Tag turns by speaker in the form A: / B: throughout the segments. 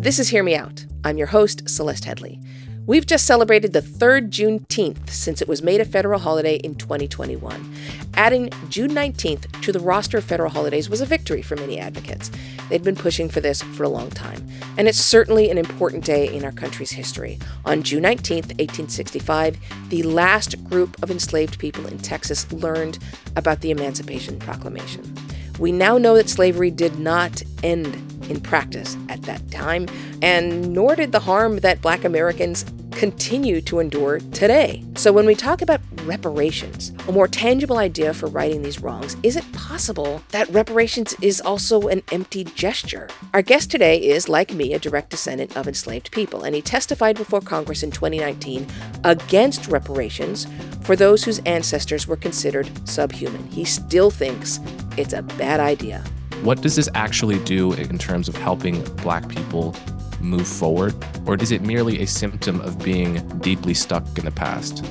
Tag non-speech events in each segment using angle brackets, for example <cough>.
A: This is Hear Me Out. I'm your host, Celeste Headlee. We've just celebrated the third Juneteenth since it was made a federal holiday in 2021. Adding June 19th to the roster of federal holidays was a victory for many advocates. They'd been pushing for this for a long time, and it's certainly an important day in our country's history. On June 19th, 1865, the last group of enslaved people in Texas learned about the Emancipation Proclamation. We now know that slavery did not end in practice at that time, and nor did the harm that black Americans continue to endure today. So, when we talk about reparations, a more tangible idea for righting these wrongs, is it possible that reparations is also an empty gesture? Our guest today is, like me, a direct descendant of enslaved people, and he testified before Congress in 2019 against reparations for those whose ancestors were considered subhuman. He still thinks it's a bad idea.
B: What does this actually do in terms of helping Black people move forward? Or is it merely a symptom of being deeply stuck in the past?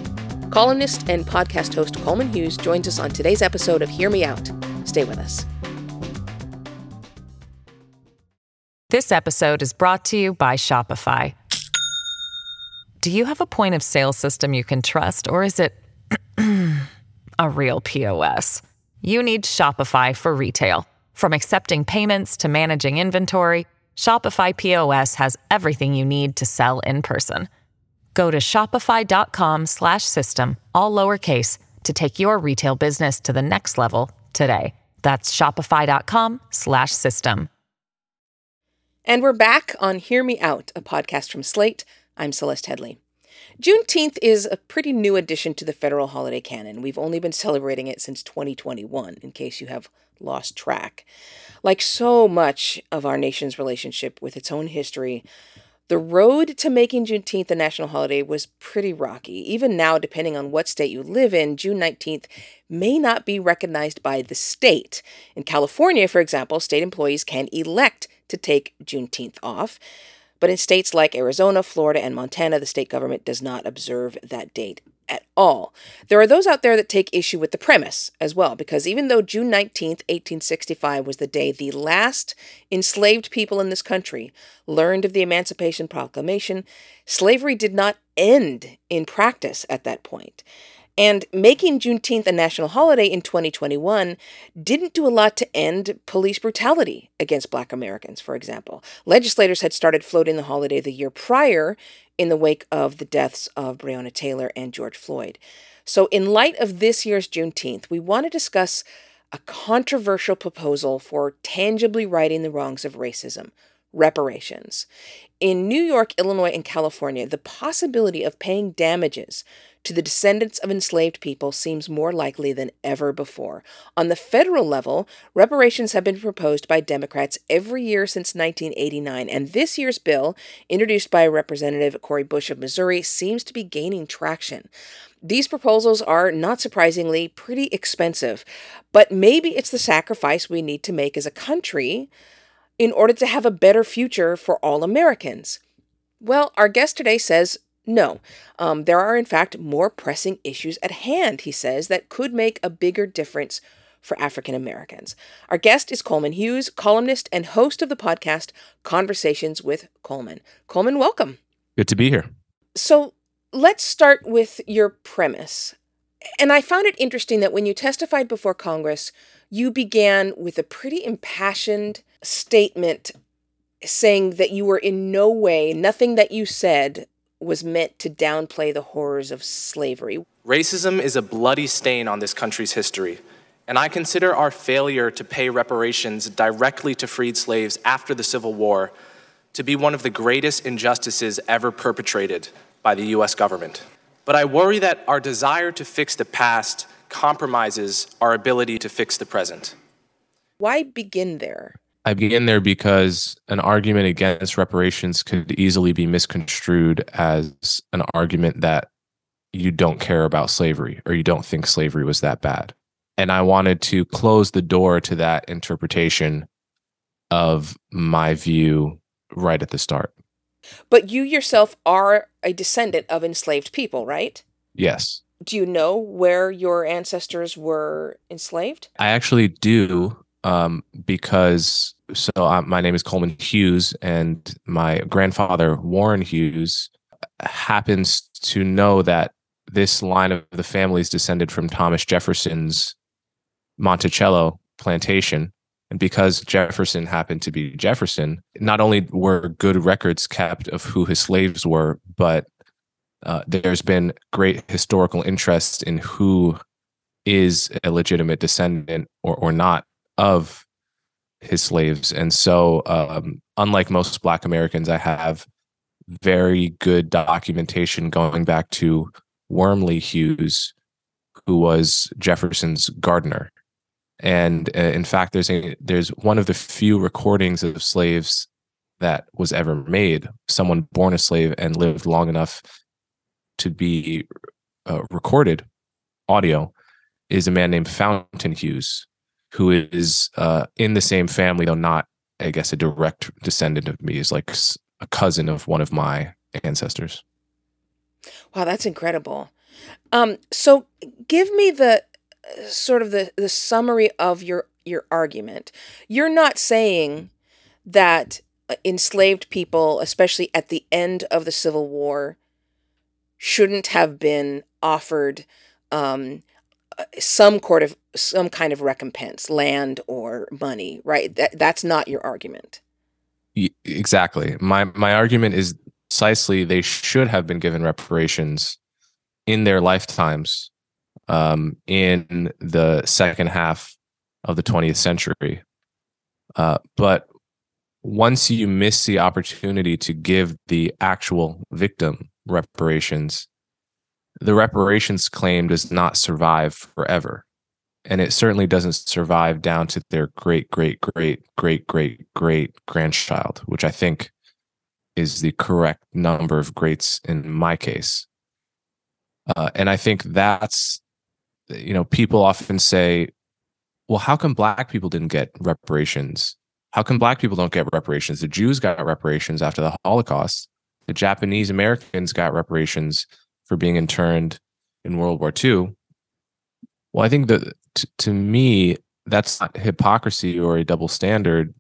A: Columnist and podcast host Coleman Hughes joins us on today's episode of Hear Me Out. Stay with us.
C: This episode is brought to you by Shopify. Do you have a point of sale system you can trust, or is it <clears throat> a real POS? You need Shopify for retail. From accepting payments to managing inventory, Shopify POS has everything you need to sell in person. Go to shopify.com/system all lowercase to take your retail business to the next level today. That's shopify.com/system.
A: And we're back on Hear Me Out, a podcast from Slate. I'm Celeste Headlee. Juneteenth is a pretty new addition to the federal holiday canon. We've only been celebrating it since 2021, in case you have lost track. Like so much of our nation's relationship with its own history, the road to making Juneteenth a national holiday was pretty rocky. Even now, depending on what state you live in, June 19th may not be recognized by the state. In California, for example, state employees can elect to take Juneteenth off. But in states like Arizona, Florida, and Montana, the state government does not observe that date at all. There are those out there that take issue with the premise as well, because even though June 19th, 1865 was the day the last enslaved people in this country learned of the Emancipation Proclamation, slavery did not end in practice at that point. And making Juneteenth a national holiday in 2021 didn't do a lot to end police brutality against Black Americans, for example. Legislators had started floating the holiday the year prior in the wake of the deaths of Breonna Taylor and George Floyd. So, in light of this year's Juneteenth, we want to discuss a controversial proposal for tangibly righting the wrongs of racism reparations. In New York, Illinois, and California, the possibility of paying damages to the descendants of enslaved people seems more likely than ever before. On the federal level, reparations have been proposed by Democrats every year since 1989, and this year's bill, introduced by Representative Cori Bush of Missouri, seems to be gaining traction. These proposals are, not surprisingly, pretty expensive, but maybe it's the sacrifice we need to make as a country in order to have a better future for all Americans? Well, our guest today says no. Um, there are, in fact, more pressing issues at hand, he says, that could make a bigger difference for African Americans. Our guest is Coleman Hughes, columnist and host of the podcast Conversations with Coleman. Coleman, welcome.
B: Good to be here.
A: So let's start with your premise. And I found it interesting that when you testified before Congress, you began with a pretty impassioned statement saying that you were in no way, nothing that you said was meant to downplay the horrors of slavery.
D: Racism is a bloody stain on this country's history, and I consider our failure to pay reparations directly to freed slaves after the Civil War to be one of the greatest injustices ever perpetrated by the US government. But I worry that our desire to fix the past compromises our ability to fix the present.
A: Why begin there?
B: I begin there because an argument against reparations could easily be misconstrued as an argument that you don't care about slavery or you don't think slavery was that bad. And I wanted to close the door to that interpretation of my view right at the start.
A: But you yourself are a descendant of enslaved people, right?
B: Yes.
A: Do you know where your ancestors were enslaved?
B: I actually do um, because so uh, my name is Coleman Hughes, and my grandfather Warren Hughes happens to know that this line of the family is descended from Thomas Jefferson's Monticello plantation. And because Jefferson happened to be Jefferson, not only were good records kept of who his slaves were, but uh, there's been great historical interest in who is a legitimate descendant or, or not of his slaves. And so, um, unlike most Black Americans, I have very good documentation going back to Wormley Hughes, who was Jefferson's gardener. And uh, in fact, there's a there's one of the few recordings of slaves that was ever made. Someone born a slave and lived long enough to be uh, recorded audio is a man named Fountain Hughes, who is uh, in the same family, though not, I guess, a direct descendant of me. Is like a cousin of one of my ancestors.
A: Wow, that's incredible. Um, so give me the uh, sort of the, the summary of your your argument. You're not saying that uh, enslaved people, especially at the end of the Civil War, shouldn't have been offered um, some of some kind of recompense, land or money, right? That that's not your argument.
B: Exactly. My my argument is precisely they should have been given reparations in their lifetimes um, in the second half of the 20th century. Uh, but once you miss the opportunity to give the actual victim reparations, the reparations claim does not survive forever. And it certainly doesn't survive down to their great, great, great, great, great, great grandchild, which I think is the correct number of greats in my case. Uh, and I think that's, you know, people often say, well, how come black people didn't get reparations? How come black people don't get reparations? The Jews got reparations after the Holocaust. The Japanese Americans got reparations for being interned in World War II. Well, I think that t- to me, that's not hypocrisy or a double standard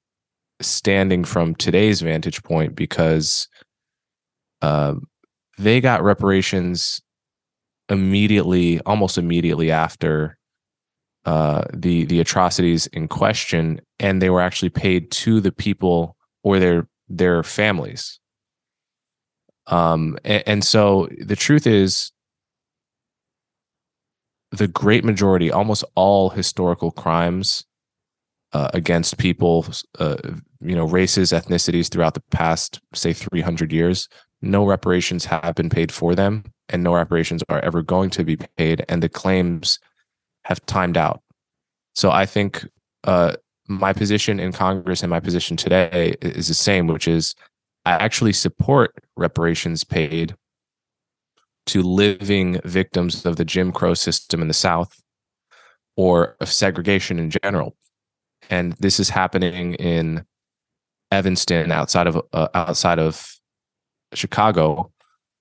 B: standing from today's vantage point because uh, they got reparations immediately, almost immediately after uh, the the atrocities in question, and they were actually paid to the people or their their families. Um, and, and so the truth is, the great majority, almost all historical crimes uh, against people, uh, you know, races, ethnicities throughout the past, say, 300 years, no reparations have been paid for them and no reparations are ever going to be paid and the claims have timed out. So i think uh, my position in congress and my position today is the same which is i actually support reparations paid to living victims of the jim crow system in the south or of segregation in general. And this is happening in evanston outside of uh, outside of chicago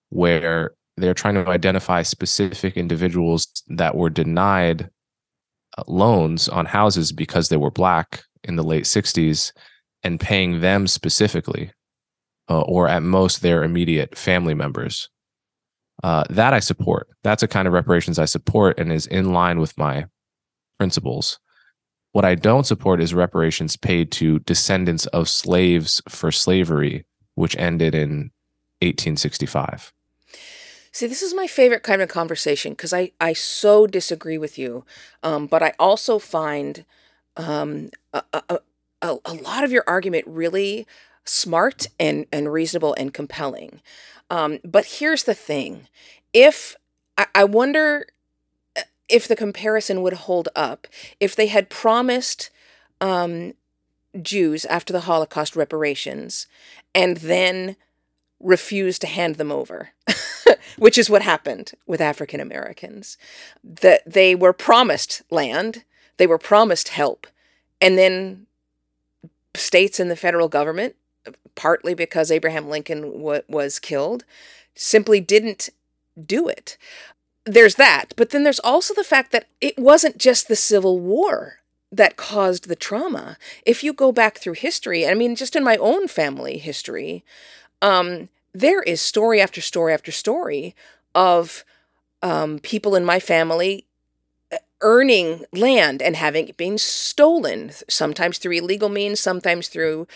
B: where they're trying to identify specific individuals that were denied uh, loans on houses because they were black in the late 60s and paying them specifically uh, or at most their immediate family members. Uh, that i support. That's a kind of reparations i support and is in line with my principles. What i don't support is reparations paid to descendants of slaves for slavery which ended in 1865
A: See, this is my favorite kind of conversation because I, I so disagree with you. Um, but I also find um, a, a, a, a lot of your argument really smart and, and reasonable and compelling. Um, but here's the thing if I, I wonder uh, if the comparison would hold up if they had promised um, Jews after the Holocaust reparations and then refused to hand them over. <laughs> which is what happened with African Americans. That they were promised land, they were promised help, and then states and the federal government, partly because Abraham Lincoln w- was killed, simply didn't do it. There's that, but then there's also the fact that it wasn't just the Civil War that caused the trauma. If you go back through history, I mean, just in my own family history, um, there is story after story after story of um, people in my family uh, earning land and having it being stolen, sometimes through illegal means, sometimes through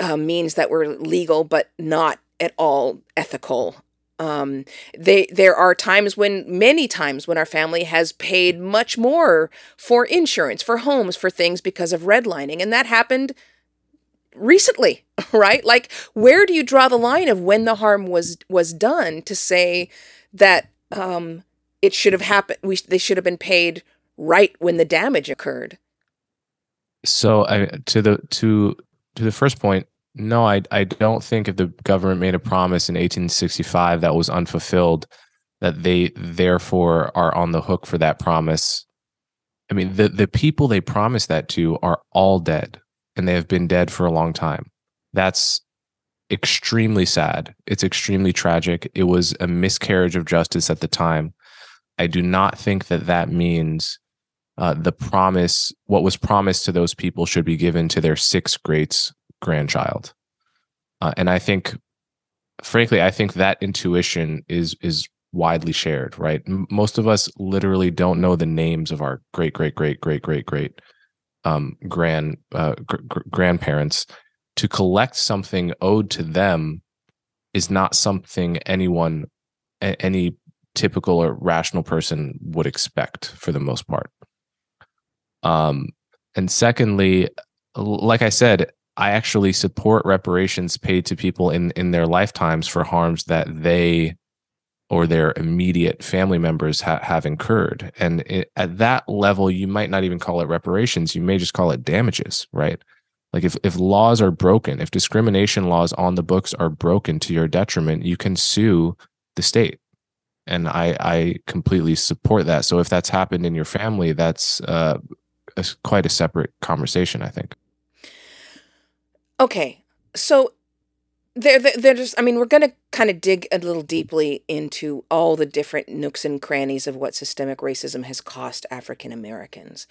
A: uh, means that were legal but not at all ethical. Um, they there are times when many times when our family has paid much more for insurance, for homes, for things because of redlining, and that happened recently, <laughs> right? Like, where do you draw the line of when the harm was was done to say that um, it should have happened? We they should have been paid right when the damage occurred.
B: So, I, to the to to the first point, no, I I don't think if the government made a promise in 1865 that was unfulfilled, that they therefore are on the hook for that promise. I mean, the the people they promised that to are all dead, and they have been dead for a long time. That's extremely sad. It's extremely tragic. It was a miscarriage of justice at the time. I do not think that that means uh, the promise, what was promised to those people, should be given to their six greats grandchild. Uh, and I think, frankly, I think that intuition is is widely shared. Right, most of us literally don't know the names of our great great great great great great um, grand uh, gr- gr- grandparents. To collect something owed to them is not something anyone, a- any typical or rational person would expect for the most part. Um, and secondly, like I said, I actually support reparations paid to people in in their lifetimes for harms that they or their immediate family members ha- have incurred. And it, at that level, you might not even call it reparations. You may just call it damages, right? Like if, if laws are broken, if discrimination laws on the books are broken to your detriment, you can sue the state. And I, I completely support that. So if that's happened in your family, that's uh, a, quite a separate conversation, I think.
A: Okay, so there, there there's, I mean, we're going to kind of dig a little deeply into all the different nooks and crannies of what systemic racism has cost African Americans.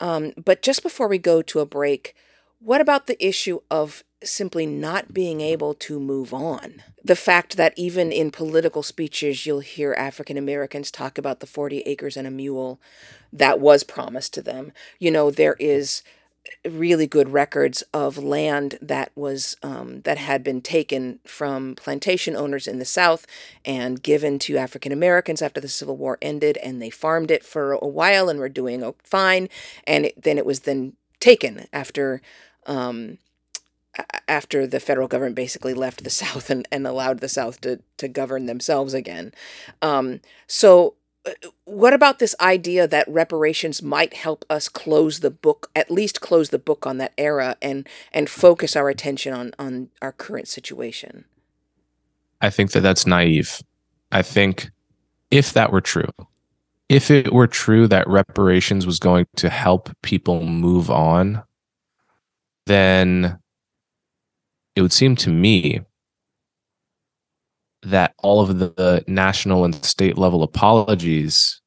A: Um, but just before we go to a break, what about the issue of simply not being able to move on? The fact that even in political speeches, you'll hear African Americans talk about the 40 acres and a mule that was promised to them. You know, there is really good records of land that was um, that had been taken from plantation owners in the South and given to African Americans after the Civil War ended, and they farmed it for a while and were doing fine, and it, then it was then taken after. Um, after the federal government basically left the <laughs> South and, and allowed the South to, to govern themselves again. Um, so what about this idea that reparations might help us close the book at least close the book on that era and and focus our attention on on our current situation
B: i think that that's naive i think if that were true if it were true that reparations was going to help people move on then it would seem to me that all of the, national and state level apologies,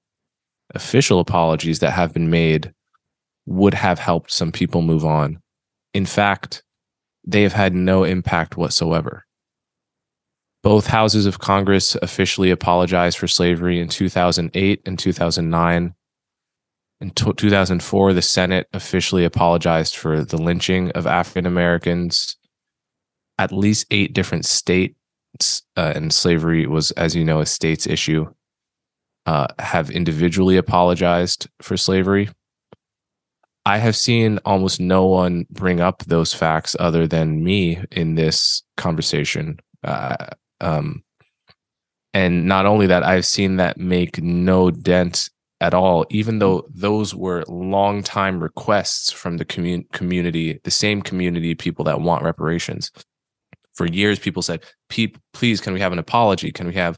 B: official apologies that have been made, would have helped some people move on. In fact, they have had no impact whatsoever. Both houses of Congress officially apologized for slavery in 2008 and 2009. In 2004, the Senate officially apologized for the lynching of African Americans. At least eight different states, uh, and slavery was, as you know, a state's issue, uh, have individually apologized for slavery. I have seen almost no one bring up those facts other than me in this conversation. Uh, um, and not only that, I've seen that make no dent at all, even though those were long time requests from the commun- community, the same community people that want reparations for years people said please can we have an apology? Can we have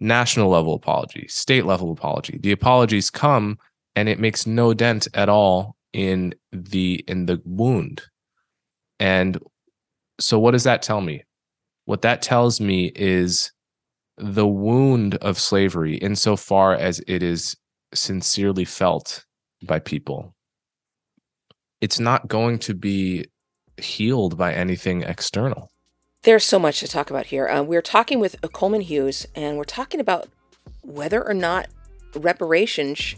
B: national level apology state level apology? The apologies come and it makes no dent at all in the in the wound. And so what does that tell me? What that tells me is the wound of slavery insofar as it is sincerely felt by people. It's not going to be healed by anything external.
A: There's so much to talk about here. Uh, we're talking with Coleman Hughes, and we're talking about whether or not reparations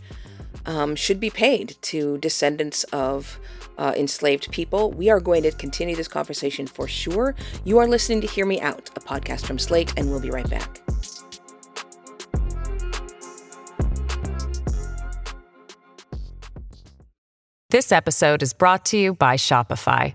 A: um, should be paid to descendants of uh, enslaved people. We are going to continue this conversation for sure. You are listening to Hear Me Out, a podcast from Slate, and we'll be right back.
C: This episode is brought to you by Shopify.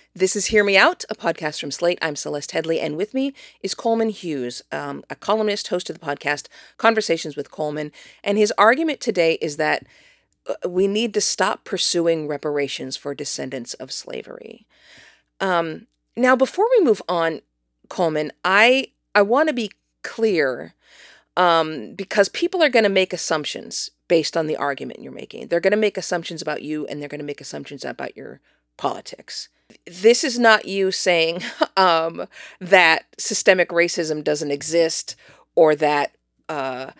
A: This is Hear Me Out, a podcast from Slate. I'm Celeste Headlee, and with me is Coleman Hughes, um, a columnist, host of the podcast Conversations with Coleman. And his argument today is that uh, we need to stop pursuing reparations for descendants of slavery. Um, now, before we move on, Coleman, I I want to be clear um, because people are going to make assumptions based on the argument you're making. They're going to make assumptions about you, and they're going to make assumptions about your politics. This is not you saying <laughs> um, that systemic racism doesn't exist or that uh,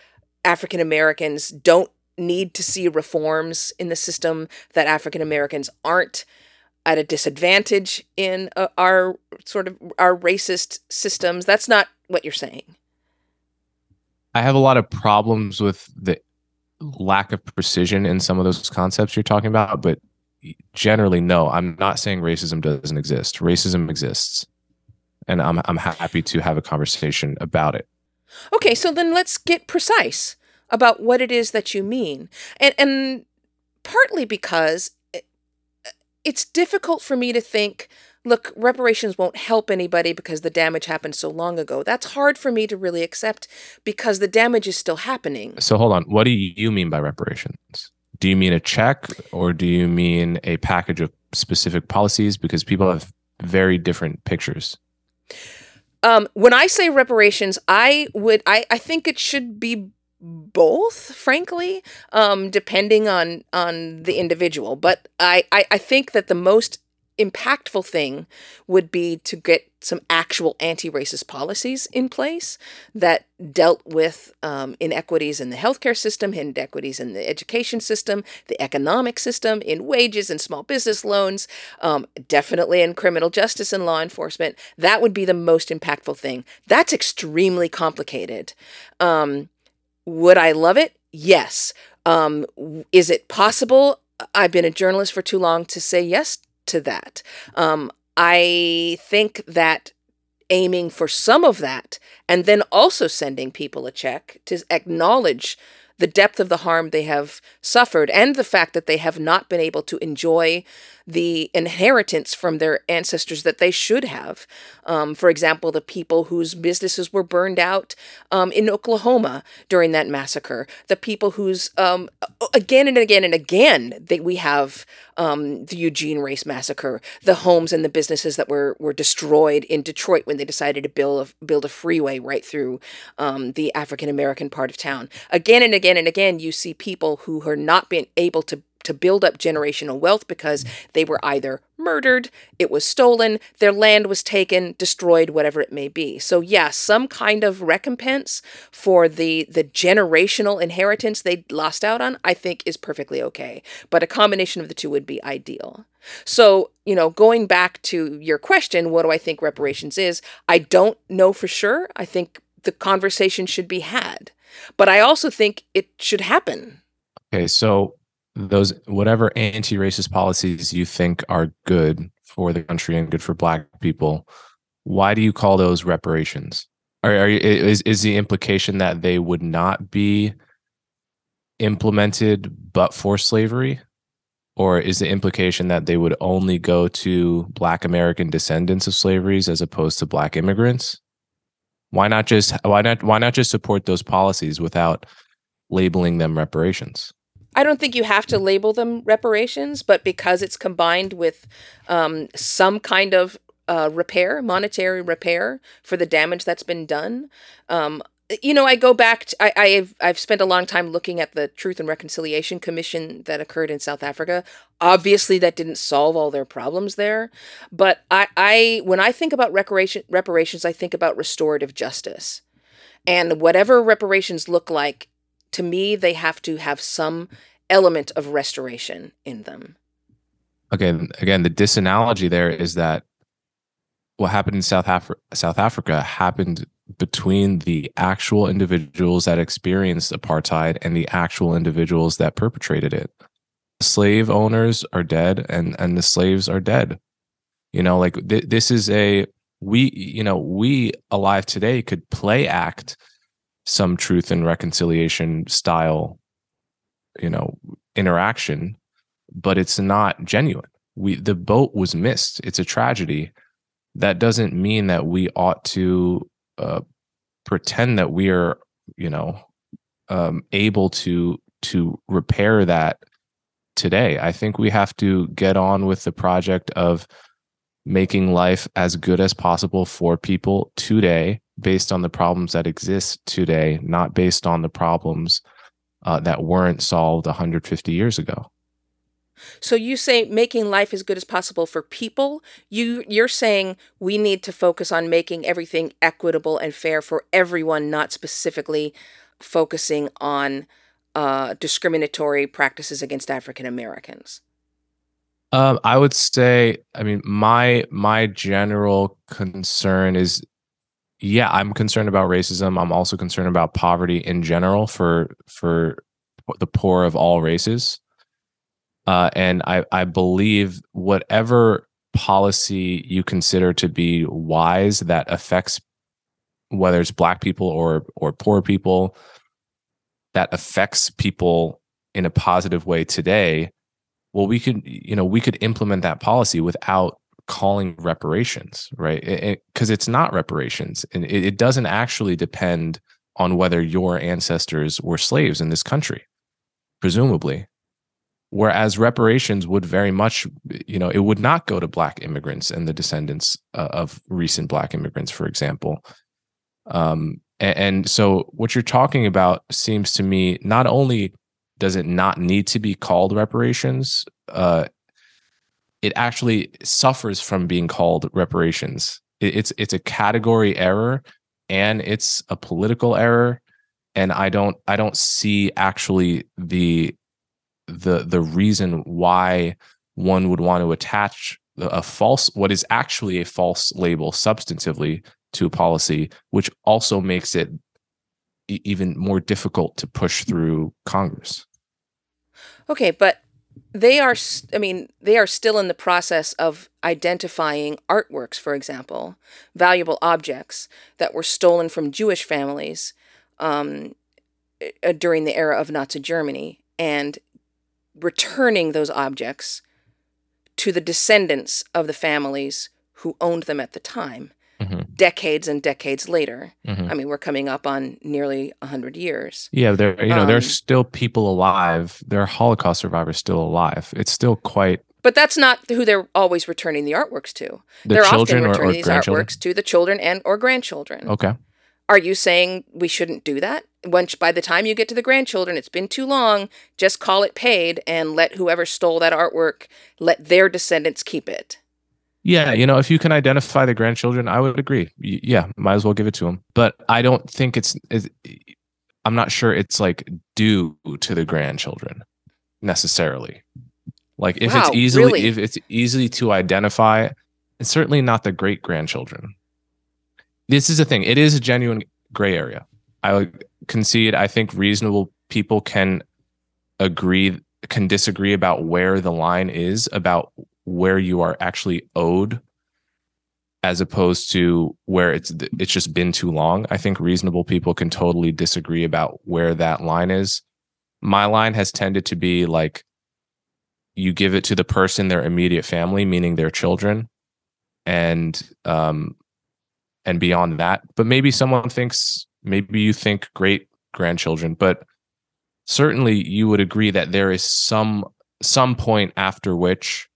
A: African Americans don't need to see reforms in the system, that African Americans aren't at a disadvantage in uh, our sort of our racist systems. That's not what you're saying.
B: I have a lot of problems with the lack of precision in some of those concepts you're talking about, but generally no i'm not saying racism doesn't exist. Racism exists and i'm i'm happy to have a conversation about it.
A: Okay so then let's get precise about what it is that you mean. And and partly because it's difficult for me to think look reparations won't help anybody because the damage happened so long ago. That's hard for me to really accept because the damage is still happening.
B: So hold on. What do you mean by reparations do you mean a check or do you mean a package of specific policies? Because people have very different pictures.
A: Um, when I say reparations, I would I, I think it should be both, frankly, um, depending on on the individual. But I, I, I think that the most impactful thing would be to get some actual anti-racist policies in place that dealt with um, inequities in the healthcare system, inequities in the education system, the economic system, in wages and small business loans, um, definitely in criminal justice and law enforcement. That would be the most impactful thing. That's extremely complicated. Um, would I love it? Yes. Um, is it possible? I've been a journalist for too long to say yes to that. Um, I think that aiming for some of that and then also sending people a check to acknowledge the depth of the harm they have suffered and the fact that they have not been able to enjoy the inheritance from their ancestors that they should have. Um, for example, the people whose businesses were burned out um, in Oklahoma during that massacre, the people whose, um, again and again and again, they, we have um, the Eugene Race Massacre, the homes and the businesses that were, were destroyed in Detroit when they decided to build a, build a freeway right through um, the African American part of town. Again and again and again, you see people who are not being able to to build up generational wealth because they were either murdered, it was stolen, their land was taken, destroyed, whatever it may be. So yes, yeah, some kind of recompense for the the generational inheritance they lost out on, I think is perfectly okay. But a combination of the two would be ideal. So, you know, going back to your question, what do I think reparations is? I don't know for sure. I think the conversation should be had. But I also think it should happen.
B: Okay, so those whatever anti-racist policies you think are good for the country and good for black people why do you call those reparations? Are, are is, is the implication that they would not be implemented but for slavery? Or is the implication that they would only go to black american descendants of slaveries as opposed to black immigrants? Why not just why not why not just support those policies without labeling them reparations
A: I don't think you have to label them reparations, but because it's combined with um, some kind of uh, repair, monetary repair for the damage that's been done. Um, you know, I go back. To, I, I've I've spent a long time looking at the Truth and Reconciliation Commission that occurred in South Africa. Obviously, that didn't solve all their problems there, but I, I when I think about reparation reparations, I think about restorative justice, and whatever reparations look like to me, they have to have some element of restoration in them.
B: Again, again, the disanalogy there is that what happened in South Africa, South Africa happened between the actual individuals that experienced apartheid and the actual individuals that perpetrated it. Slave owners are dead, and and the slaves are dead. You know, like th- this is a we. You know, we alive today could play act some truth and reconciliation style you know interaction but it's not genuine. We the boat was missed. It's a tragedy. That doesn't mean that we ought to uh, pretend that we are you know um, able to to repair that today. I think we have to get on with the project of making life as good as possible for people today based on the problems that exist today, not based on the problems uh, that weren't solved 150 years ago.
A: So you say making life as good as possible for people. You you're saying we need to focus on making everything equitable and fair for everyone, not specifically focusing on uh, discriminatory practices against African Americans.
B: Um, I would say, I mean, my my general concern is yeah, I'm concerned about racism. I'm also concerned about poverty in general for for the poor of all races. Uh, and I, I believe whatever policy you consider to be wise that affects whether it's black people or or poor people that affects people in a positive way today well we could you know we could implement that policy without calling reparations, right? Because it, it, it's not reparations, and it, it doesn't actually depend on whether your ancestors were slaves in this country, presumably. Whereas reparations would very much, you know, it would not go to black immigrants and the descendants uh, of recent black immigrants, for example. Um, and, and so, what you're talking about seems to me not only does it not need to be called reparations, uh, it actually suffers from being called reparations. it's it's a category error and it's a political error and I don't I don't see actually the the the reason why one would want to attach a false what is actually a false label substantively to a policy which also makes it even more difficult to push through Congress.
A: Okay, but they are i mean they are still in the process of identifying artworks for example valuable objects that were stolen from jewish families um, uh, during the era of nazi germany and returning those objects to the descendants of the families who owned them at the time mm-hmm. decades and decades later. Mm-hmm. I mean, we're coming up on nearly 100 years.
B: Yeah, there you know, um, there's still people alive. There are Holocaust survivors still alive. It's still quite
A: but that's not who they're always returning the artworks to.
B: The
A: they're
B: often
A: returning
B: or, or
A: these artworks to the children and or grandchildren.
B: Okay.
A: Are you saying we shouldn't do that? Once by the time you get to the grandchildren, it's been too long. Just call it paid and let whoever stole that artwork let their descendants keep it.
B: Yeah, you know, if you can identify the grandchildren, I would agree. Yeah, might as well give it to them. But I don't think it's, it's I'm not sure it's like due to the grandchildren necessarily. Like if wow, it's easily really? if it's easy to identify, it's certainly not the great grandchildren. This is the thing. It is a genuine gray area. I would concede. I think reasonable people can agree, can disagree about where the line is about where you are actually owed as opposed to where it's it's just been too long. I think reasonable people can totally disagree about where that line is. My line has tended to be like you give it to the person their immediate family meaning their children and um and beyond that but maybe someone thinks maybe you think great grandchildren but certainly you would agree that there is some some point after which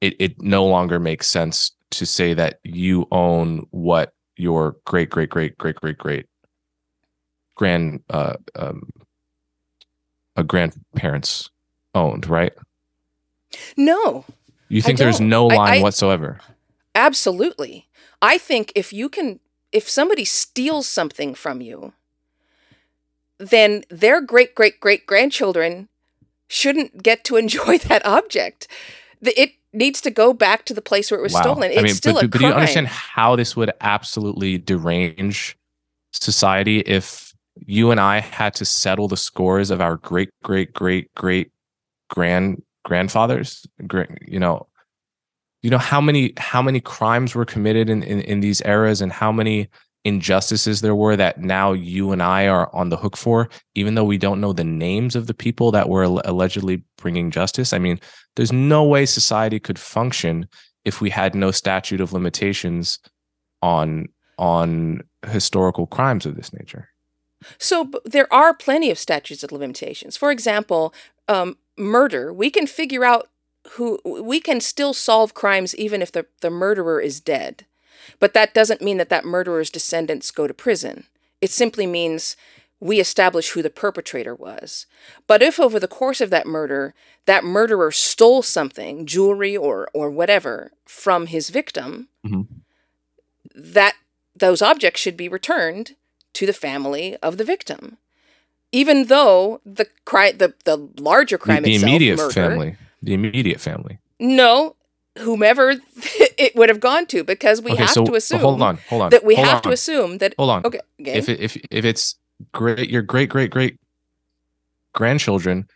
B: it, it no longer makes sense to say that you own what your great great great great great great grand uh um uh, grandparents owned right
A: No,
B: you think there's no line
A: I-
B: whatsoever
A: absolutely. I think if you can, if somebody steals something from you, then their great great great grandchildren shouldn't get to <laughs> enjoy that object. The- It needs to go back to the place where it was
B: Wow.
A: stolen. It's
B: I mean,
A: still
B: but,
A: a
B: but
A: crime.
B: do you understand how this would absolutely derange society if you and I had to settle the scores of our great, great, great, great grand grandfathers? Great, you know, you know how many how many crimes were committed in, in in these eras and how many injustices there were that now you and I are on the hook for, even though we don't know the names of the people that were al- allegedly bringing justice. I mean, there's no way society could function if we had no statute of limitations on on historical crimes of this nature.
A: So there are plenty of statutes of limitations. For example, um, murder. We can figure out who. We can still solve crimes even if the the murderer is dead, but that doesn't mean that that murderer's descendants go to prison. It simply means we establish who the perpetrator was. But if over the course of that murder, that murderer stole something, jewelry or or whatever, from his victim,
B: Mhm.
A: that those objects should be returned to the family of the victim. Even though the cri- the, the larger
B: The,
A: crime
B: the
A: itself,
B: immediate
A: murder,
B: family, the immediate family.
A: no, whomever <laughs> it would have gone to, because we
B: okay,
A: have
B: so
A: to assume
B: hold on, hold on.
A: that we have to
B: on,
A: assume that.
B: Hold on.
A: Okay, okay.
B: If it, if if it's great, your great great great grandchildren,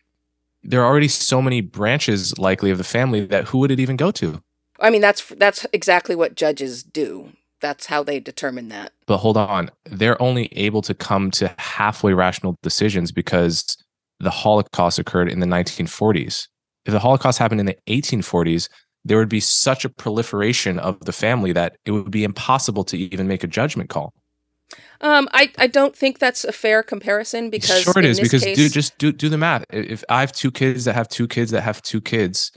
B: there are already so many branches likely of the family that who would it even go to?
A: I mean, that's that's exactly what judges do. That's how they determine that.
B: But hold on, they're only able to come to halfway rational decisions because the Holocaust occurred in the 1940s. If the Holocaust happened in the 1840s, there would be such a proliferation of the family that it would be impossible to even make a judgment call.
A: Um, I, I don't think that's a fair comparison because
B: sure it is because
A: case,
B: do just do do the math. If I have two kids that have two kids that have two kids,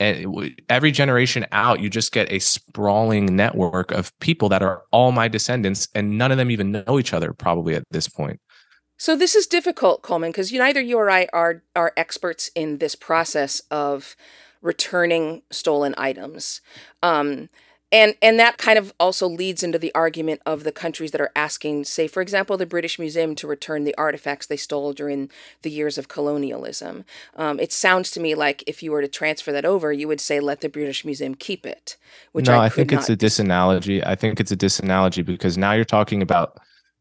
B: and every generation out, you just get a sprawling network of people that are all my descendants, and none of them even know each other probably at this point.
A: So this is difficult, Coleman, because neither you or I are are experts in this process of returning stolen items. Um, and and that kind of also leads into the argument of the countries that are asking, say, for example, the British Museum to return the artifacts they stole during the years of colonialism. Um, it sounds to me like if you were to transfer that over, you would say, let the British Museum keep it. Which
B: no,
A: I,
B: I, think it's a disanalogy. I think it's a disanalogy because now you're talking about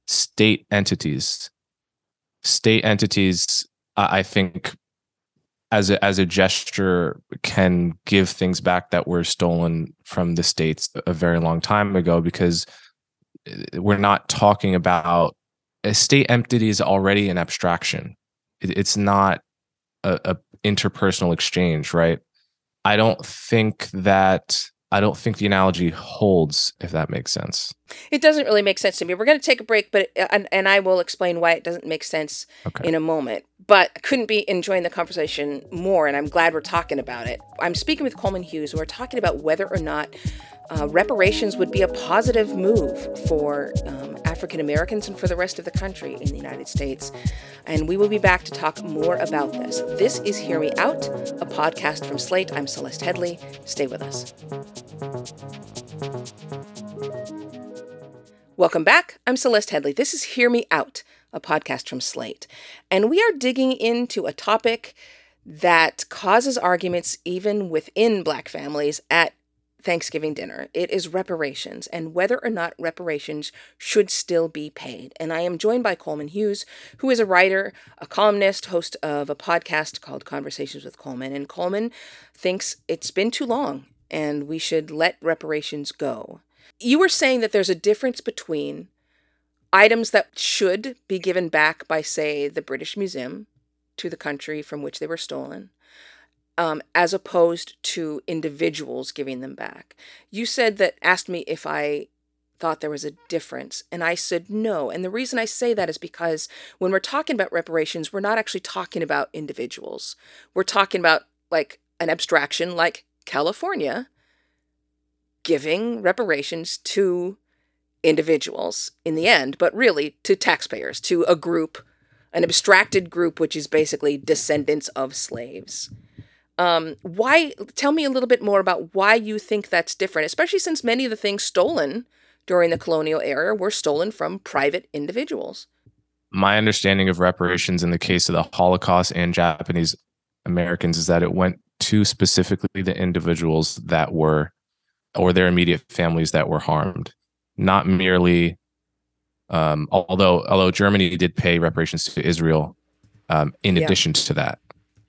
B: state entities. State entities, I I think, as a as a gesture, can give things back that were stolen from the states a very long time ago. Because uh, we're not talking about a state entity is already an abstraction. It, it's not a, a interpersonal exchange, right? I don't think that I don't think the analogy holds, if that makes sense.
A: It doesn't really make sense to me. We're going to take a break, but and, and I will explain why it doesn't make sense
B: Okay.
A: in a moment. But I couldn't be enjoying the conversation more, and I'm glad we're talking about it. I'm speaking with Coleman Hughes. We're talking about whether or not uh, reparations would be a positive move for um, African Americans and for the rest of the country in the United States. And we will be back to talk more about this. This is Hear Me Out, a podcast from Slate. I'm Celeste Headlee. Stay with us. Welcome back. I'm Celeste Headlee. This is Hear Me Out, a podcast from Slate. And we are digging into a topic that causes arguments even within Black families at Thanksgiving dinner. It is reparations and whether or not reparations should still be paid. And I am joined by Coleman Hughes, who is a writer, a columnist, host of a podcast called Conversations with Coleman. And Coleman thinks it's been too long and we should let reparations go. You were saying that there's a difference between items that should be given back by, say, the British Museum to the country from which they were stolen, um, as opposed to individuals giving them back. You said that, asked me if I thought there was a difference. And I said no. And the reason I say that is because when we're talking about reparations, we're not actually talking about individuals. We're talking about like an abstraction like California giving reparations to individuals in the end, but really to taxpayers, to a group, an abstracted group, which is basically descendants of slaves. Um, why? Tell me a little bit more about why you think that's different, especially since many of the things stolen during the colonial era were stolen from private individuals.
B: My understanding of reparations in the case of the Holocaust and Japanese Americans is that it went to specifically the individuals that were or their immediate families that were harmed, not merely. Um, although although Germany did pay reparations to Israel, um, in yeah. addition to that,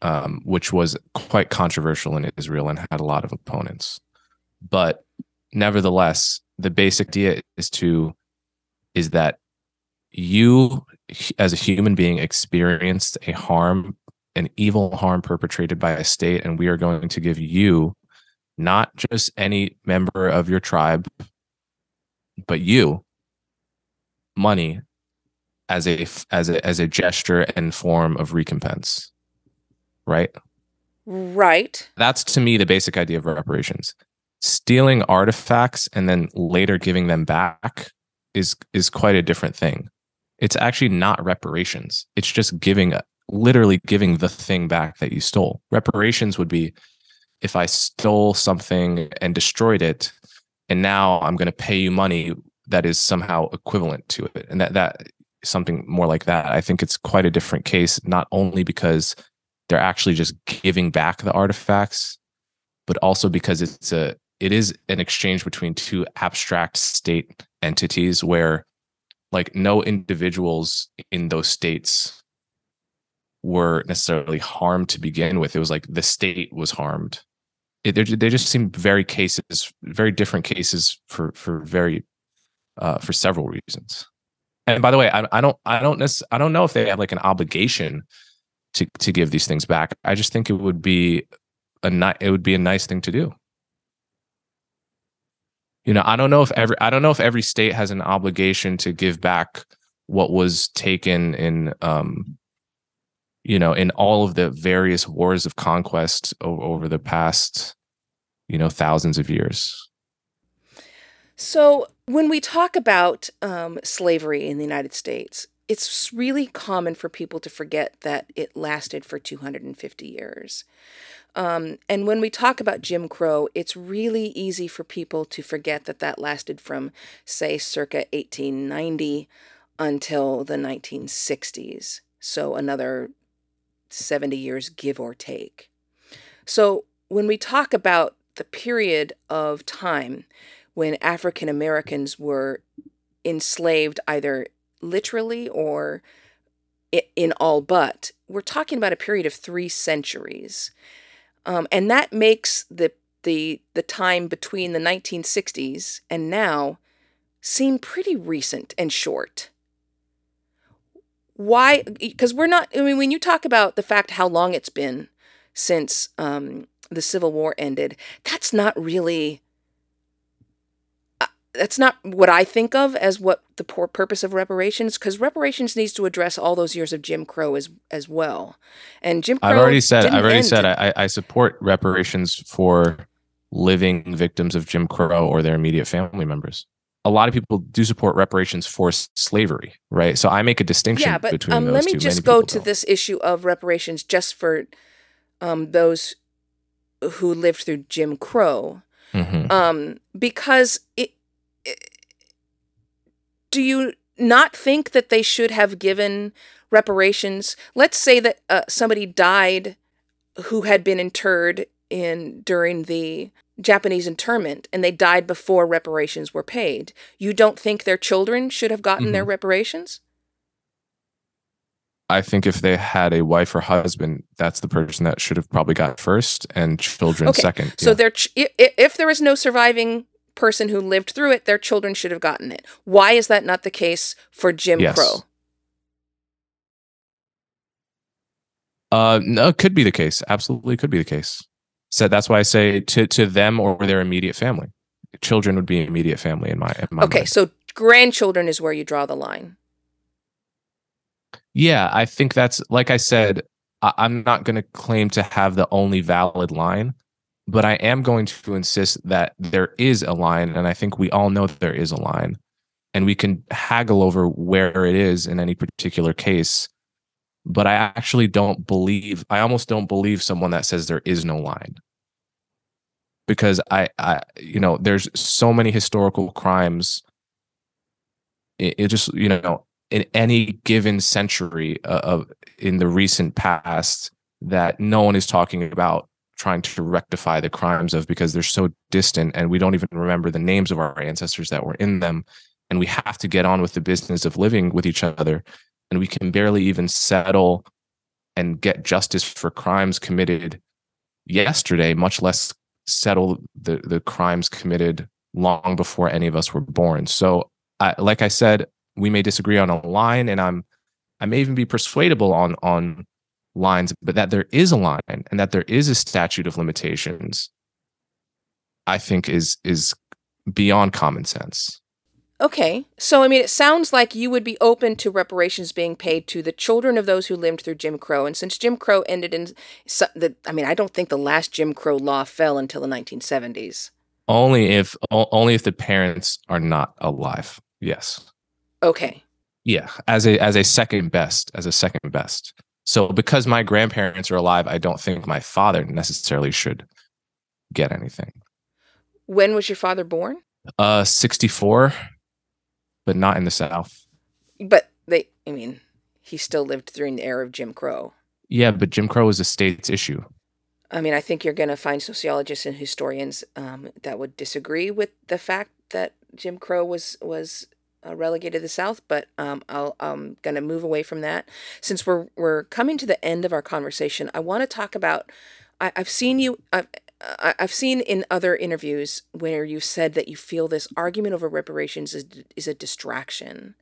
B: um, which was quite controversial in Israel and had a lot of opponents, but nevertheless, the basic idea is to is that you as a human being experienced a harm an evil harm perpetrated by a state and we are going to give you not just any member of your tribe, but you money as a as a as a gesture and form of recompense. Right?
A: Right.
B: That's to me the basic idea of reparations. Stealing artifacts and then later giving them back is is quite a different thing. It's actually not reparations. It's just giving literally giving the thing back that you stole. Reparations would be if I stole something and destroyed it, and now I'm going to pay you money that is somehow equivalent to it, and that that something more like that. I think it's quite a different case, not only because they're actually just giving back the artifacts, but also because it's a it is an exchange between two abstract state entities where like no individuals in those states were necessarily harmed to begin with. It was like the state was harmed it, they just seem very cases, very different cases for for very uh, for several reasons. And by the way, I, I don't I don't necess- I don't know if they have like an obligation to to give these things back. I just think it would be a ni- it would be a nice thing to do. You know, I don't know if every I don't know if every state has an obligation to give back what was taken in um you know, in all of the various wars of conquest o- over the past, you know, thousands of years.
A: So, when we talk about um, slavery in the United States, it's really common for people to forget that it lasted for 250 years. Um, and when we talk about Jim Crow, it's really easy for people to forget that that lasted from, say, circa 1890 until the 1960s. So, another 70 years, give or take. So, when we talk about the period of time when African Americans were enslaved either literally or in all but, we're talking about a period of three centuries. Um, and that makes the, the, the time between the 1960s and now seem pretty recent and short why because we're not i mean when you talk about the fact how long it's been since um, the civil war ended that's not really uh, that's not what i think of as what the poor purpose of reparations because reparations needs to address all those years of jim crow as as well. And jim crow
B: i've already said i've already said I, I support reparations for living victims of jim crow or their immediate family members a lot of people do support reparations for slavery, right? So I make a distinction yeah, but, between um, those
A: let me
B: two.
A: just go to don't. this issue of reparations just for um, those who lived through Jim Crow, mm-hmm. um, because it, it, do you not think that they should have given reparations? Let's say that uh, somebody died who had been interred in during the Japanese internment and they died before reparations were paid. You don't think their children should have gotten mm-hmm. their reparations?
B: I think if they had a wife or husband, that's the person that should have probably got first and children okay. second.
A: So yeah. ch- if, there is no surviving person who lived through it, their children should have gotten it. Why is that not the case for Jim yes. Crow?
B: Uh, no, it could be the case. Absolutely, could be the case. So that's why I say to to them or their immediate family. children would be immediate family in my, in my
A: Okay,
B: mind.
A: so grandchildren is where you draw the line.
B: Yeah, I think that's like I said. I, I'm not going to claim to have the only valid line, but I am going to insist that there is a line, and I think we all know that there is a line, and we can haggle over where it is in any particular case. But I actually don't believe. I almost don't believe someone that says there is no line, because I, I, you know, there's so many historical crimes. It, it just, you know, in any given century uh, of in the recent past that no one is talking about trying to rectify the crimes of because they're so distant and we don't even remember the names of our ancestors that were in them and we have to get on with the business of living with each other and we can barely even settle and get justice for crimes committed yesterday much less settle the the crimes committed long before any of us were born. So I, like i said we may disagree on a line and i'm i may even be persuadable on on lines but that there is a line and that there is a statute of limitations i think is is beyond common sense
A: Okay, so I mean, it sounds like you would be open to reparations being paid to the children of those who lived through Jim Crow, and since Jim Crow ended in so- the, I mean, I don't think the last Jim Crow law fell until the 1970s.
B: only if only if the parents are not alive yes.
A: Okay,
B: yeah as a as a second best as a second best. So because my grandparents are alive i don't think my father necessarily should get anything.
A: When was your father born?
B: uh 64 but not in the south
A: But they, I mean, he still lived during the era of Jim Crow.
B: yeah but jim crow is a state's issue
A: I mean, I think you're going to find sociologists and historians um, that would disagree with the fact that Jim Crow was was uh, relegated to the South, but um, I'll, I'm going to move away from that. Since we're we're coming to the end of our conversation, I want to talk about. I, I've seen you. I've, I've seen in other interviews where you said that you feel this argument over reparations is is a distraction,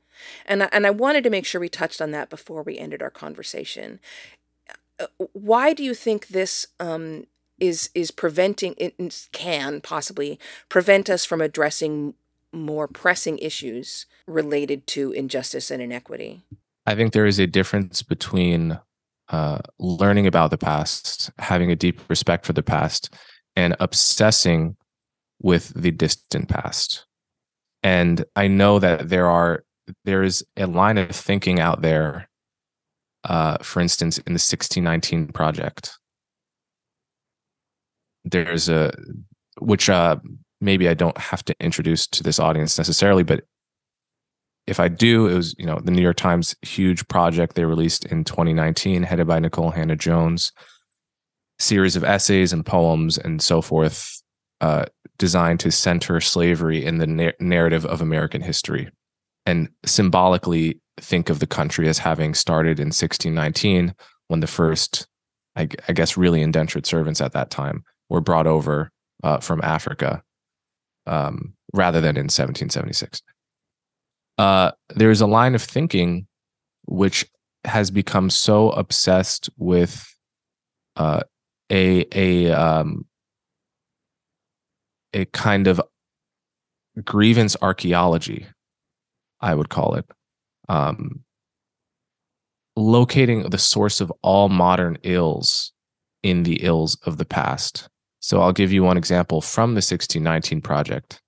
A: and I, and I wanted to make sure we touched on that before we ended our conversation why do you think this um, is is preventing it can possibly prevent us from addressing more pressing issues related to injustice and inequity?
B: I think there is a difference between uh, learning about the past, having a deep respect for the past, and obsessing with the distant past. And I know that there are there is a line of thinking out there. Uh, for instance, in the 1619 project, there's a which uh, maybe I don't have to introduce to this audience necessarily, but if I do, it was you know the New York Times huge project they released in 2019, headed by Nikole Hannah-Jones, series of essays and poems and so forth, uh, designed to center slavery in the na- narrative of American history, and symbolically think of the country as having started in 1619 when the first, I guess, really indentured servants at that time were brought over uh, from Africa, um, rather than in 1776 uh, there's a line of thinking which has become so obsessed with uh, a a um, a kind of grievance archaeology, I would call it, um, locating the source of all modern ills in the ills of the past. So I'll give you one example from the 1619 project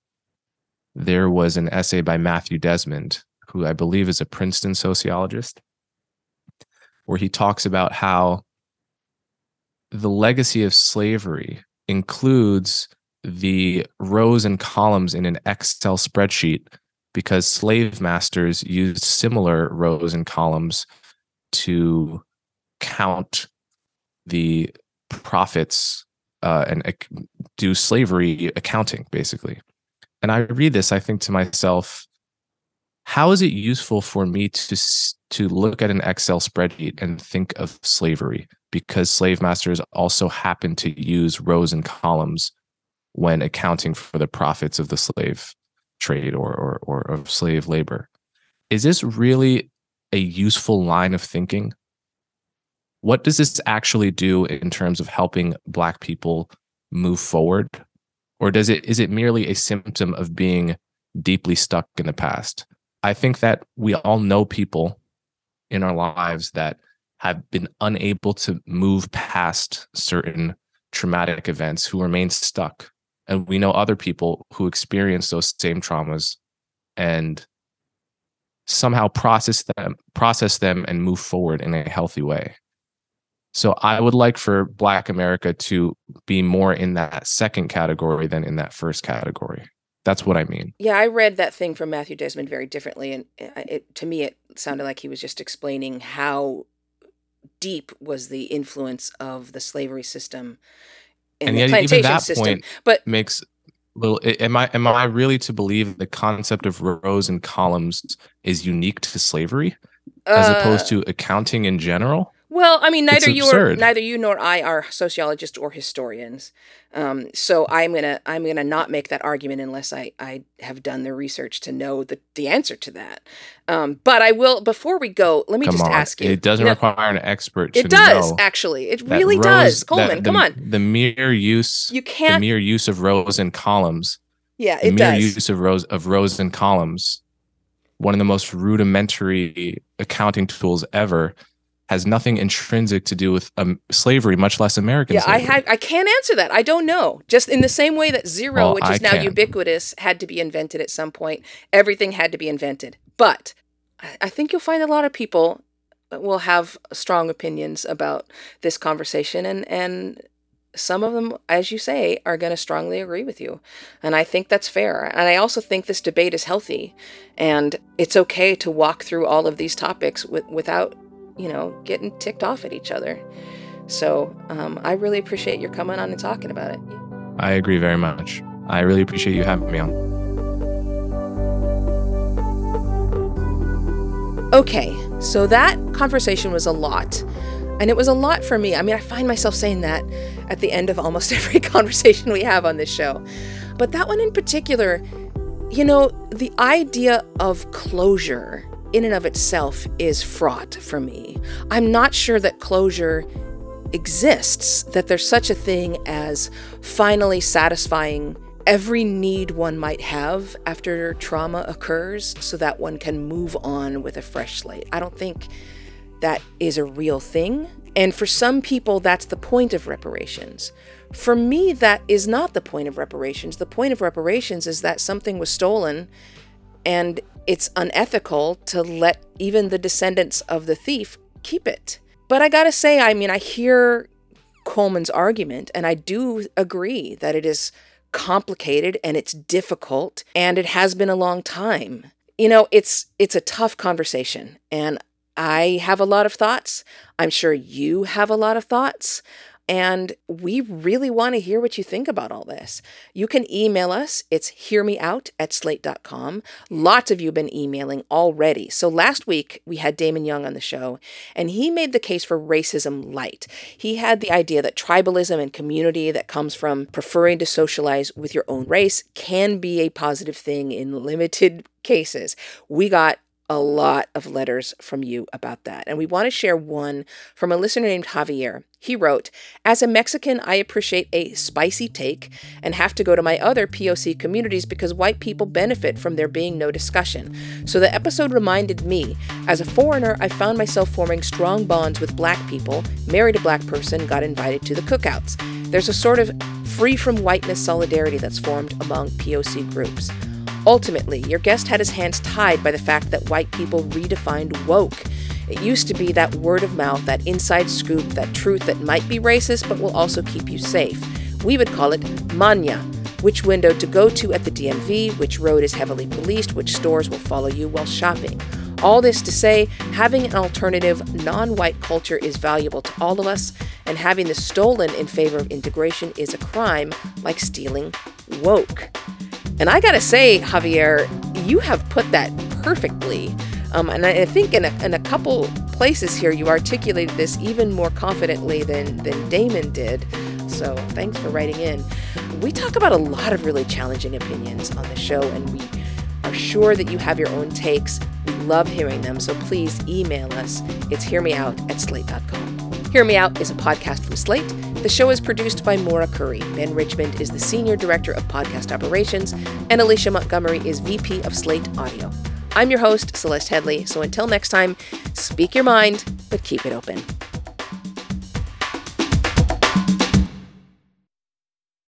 B: there was an essay by Matthew Desmond, who I believe is a Princeton sociologist, where he talks about how the legacy of slavery includes the rows and columns in an Excel spreadsheet because slave masters used similar rows and columns to count the profits uh, and ac- do slavery accounting, basically and I read this, I think to myself, how is it useful for me to to look at an Excel spreadsheet and think of slavery? Because slave masters also happen to use rows and columns when accounting for the profits of the slave trade or or, or of slave labor. Is this really a useful line of thinking? What does this actually do in terms of helping Black people move forward? Or does it is it merely a symptom of being deeply stuck in the past? I think that we all know people in our lives that have been unable to move past certain traumatic events who remain stuck. And we know other people who experience those same traumas and somehow process them, process them and move forward in a healthy way. So I would like for Black America to be more in that second category than in that first category. That's what I mean.
A: Yeah, I read that thing from Matthew Desmond very differently, and it, to me, it sounded like he was just explaining how deep was the influence of the slavery system and, and the plantation that system. Point
B: but makes little. Am I am I really to believe the concept of rows and columns is unique to slavery, as uh, opposed to accounting in general?
A: Well, I mean, neither you or neither you nor I are sociologists or historians, um, so I'm gonna I'm gonna not make that argument unless I I have done the research to know the the answer to that. Um, but I will before we go. Let me
B: come
A: just
B: on.
A: ask you.
B: It doesn't require an expert.
A: it does actually. It really rows, does. Coleman,
B: the,
A: come on.
B: The mere use
A: you can't
B: the mere use of rows and columns.
A: Yeah, it
B: the mere
A: does.
B: use of rows of rows and columns. One of the most rudimentary accounting tools ever has nothing intrinsic to do with um, slavery, much less American
A: yeah,
B: slavery.
A: I, I, I can't answer that. I don't know. Just in the same way that zero, well, which is I now can. ubiquitous, had to be invented at some point, everything had to be invented. But I think you'll find a lot of people will have strong opinions about this conversation, and and some of them, as you say, are going to strongly agree with you. And I think that's fair. And I also think this debate is healthy. And it's okay to walk through all of these topics with, without you know, getting ticked off at each other. So um, I really appreciate your coming on and talking about it.
B: I agree very much. I really appreciate you having me on.
A: Okay, so that conversation was a lot. And it was a lot for me. I mean, I find myself saying that at the end of almost <laughs> every conversation we have on this show. But that one in particular, you know, the idea of closure in and of itself is fraught for me. I'm not sure that closure exists, that there's such a thing as finally satisfying every need one might have after trauma occurs so that one can move on with a fresh slate. I don't think that is a real thing. And for some people, that's the point of reparations. For me, that is not the point of reparations. The point of reparations is that something was stolen and it's unethical to let even the descendants of the thief keep it. But I gotta say, I mean, I hear Coleman's argument, and I do agree that it is complicated and it's difficult, and it has been a long time. You know, it's it's a tough conversation, and I have a lot of thoughts. I'm sure you have a lot of thoughts. And we really want to hear what you think about all this. You can email us. It's hearmeout at slate.com. Lots of you have been emailing already. So last week we had Damon Young on the show, and he made the case for racism light. He had the idea that tribalism and community that comes from preferring to socialize with your own race can be a positive thing in limited cases. We got a lot of letters from you about that. And we want to share one from a listener named Javier. He wrote, As a Mexican, I appreciate a spicy take and have to go to my other POC communities because white people benefit from there being no discussion. So the episode reminded me, as a foreigner, I found myself forming strong bonds with black people, married a black person, got invited to the cookouts. There's a sort of free from whiteness solidarity that's formed among POC groups. Ultimately, your guest had his hands tied by the fact that white people redefined woke. It used to be that word of mouth, that inside scoop, that truth that might be racist but will also keep you safe. We would call it maña, which window to go to at the DMV, which road is heavily policed, which stores will follow you while shopping. All this to say, having an alternative, non white culture is valuable to all of us, and having this stolen in favor of integration is a crime like stealing woke. And I gotta say, Javier, you have put that perfectly. Um, and I think in a, in a couple places here, you articulated this even more confidently than, than Damon did. So thanks for writing in. We talk about a lot of really challenging opinions on the show, and we are sure that you have your own takes. We love hearing them, so please email us. It's hearmeout at slate.com. Hear Me Out is a podcast from Slate The show is produced by Maura Currie. Ben Richmond is the Senior Director of Podcast Operations, and Alicia Montgomery is VP of Slate Audio. I'm your host, Celeste Headlee, so until next time, speak your mind, but keep it open.